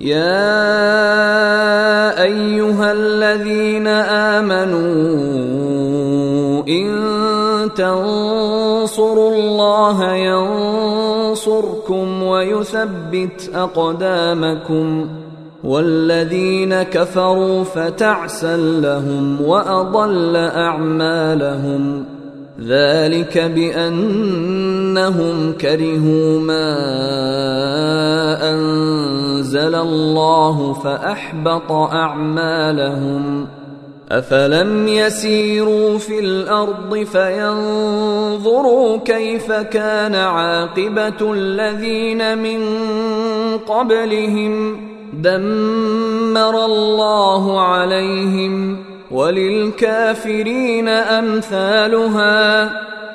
يا أيها الذين آمنوا إن تنصروا الله ينصركم ويثبت أقدامكم والذين كفروا فتعسا لهم وأضل أعمالهم ذلك بأنهم كرهوا ما أنزل الله فأحبط أعمالهم أفلم يسيروا في الأرض فينظروا كيف كان عاقبة الذين من قبلهم دمر الله عليهم وللكافرين أمثالها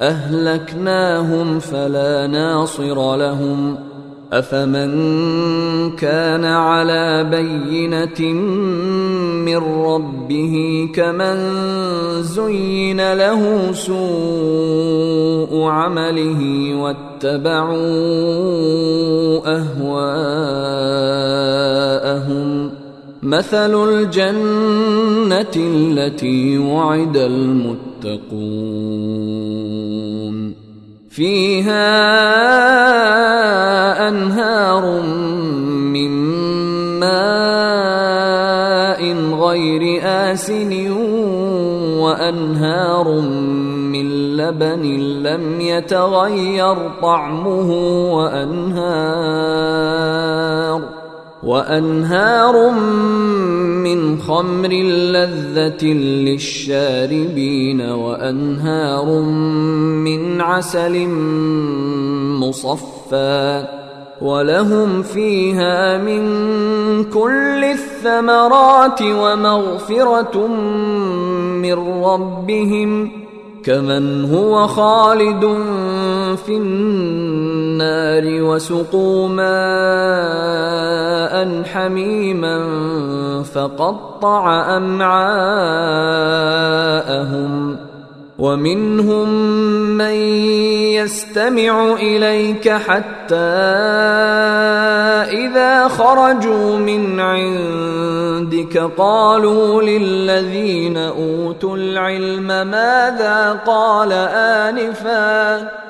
أهلكناهم فلا ناصر لهم. أفمن كان على بينة من ربه كمن زين له سوء عمله واتبعوا أهواءهم. مثل الجنة التي وعد المتقون. فيها أنهار من ماء غير آسن وأنهار من لبن لم يتغير طعمه وأنهار وأنهار من خمر لذة للشاربين وأنهار من عسل مصفى ولهم فيها من كل الثمرات ومغفرة من ربهم كمن هو خالد في النار. النار وسقوا ماء حميما فقطع أمعاءهم ومنهم من يستمع إليك حتى إذا خرجوا من عندك قالوا للذين أوتوا العلم ماذا قال آنفا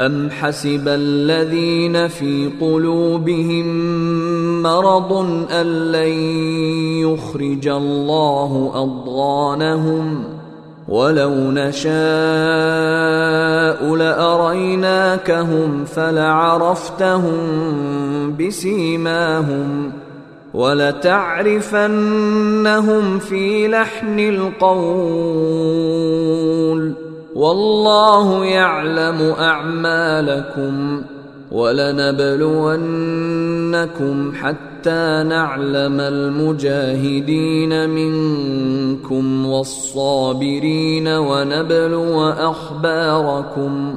أم حسب الذين في قلوبهم مرض أن لن يخرج الله أضغانهم ولو نشاء لأريناكهم فلعرفتهم بسيماهم ولتعرفنهم في لحن القول والله يعلم أعمالكم ولنبلونكم حتى نعلم المجاهدين منكم والصابرين ونبلو أخباركم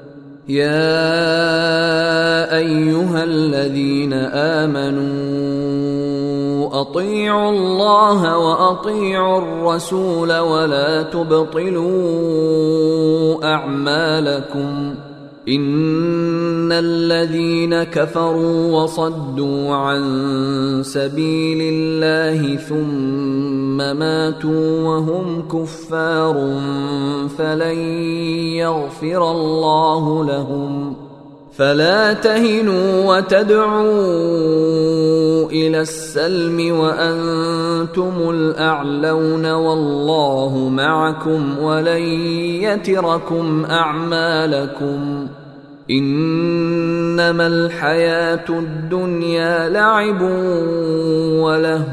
يا أيها الذين آمنوا أطيعوا الله وأطيعوا الرسول ولا تبطلوا أعمالكم ان الذين كفروا وصدوا عن سبيل الله ثم ماتوا وهم كفار فلن يغفر الله لهم فلا تهنوا وتدعوا إلى السلم وأنتم الأعلون والله معكم ولن يتركم أعمالكم إنما الحياة الدنيا لعب وله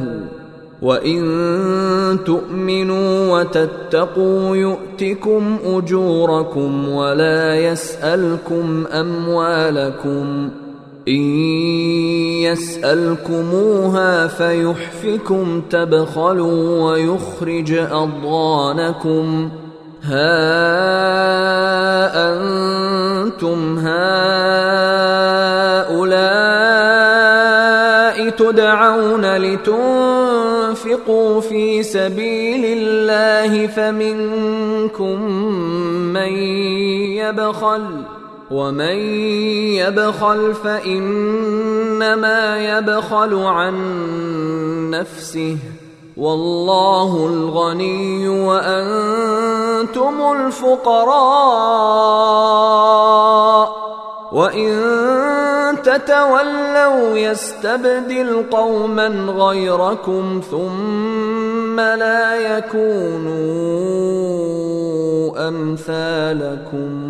وان تؤمنوا وتتقوا يؤتكم اجوركم ولا يسالكم اموالكم ان يسالكموها فيحفكم تبخلوا ويخرج اضغانكم ها أنتم هؤلاء تدعون لتنفقوا في سبيل الله فمنكم من يبخل ومن يبخل فانما يبخل عن نفسه والله الغني وأنتم الفقراء وان تتولوا يستبدل قوما غيركم ثم لا يكونوا أمثالكم.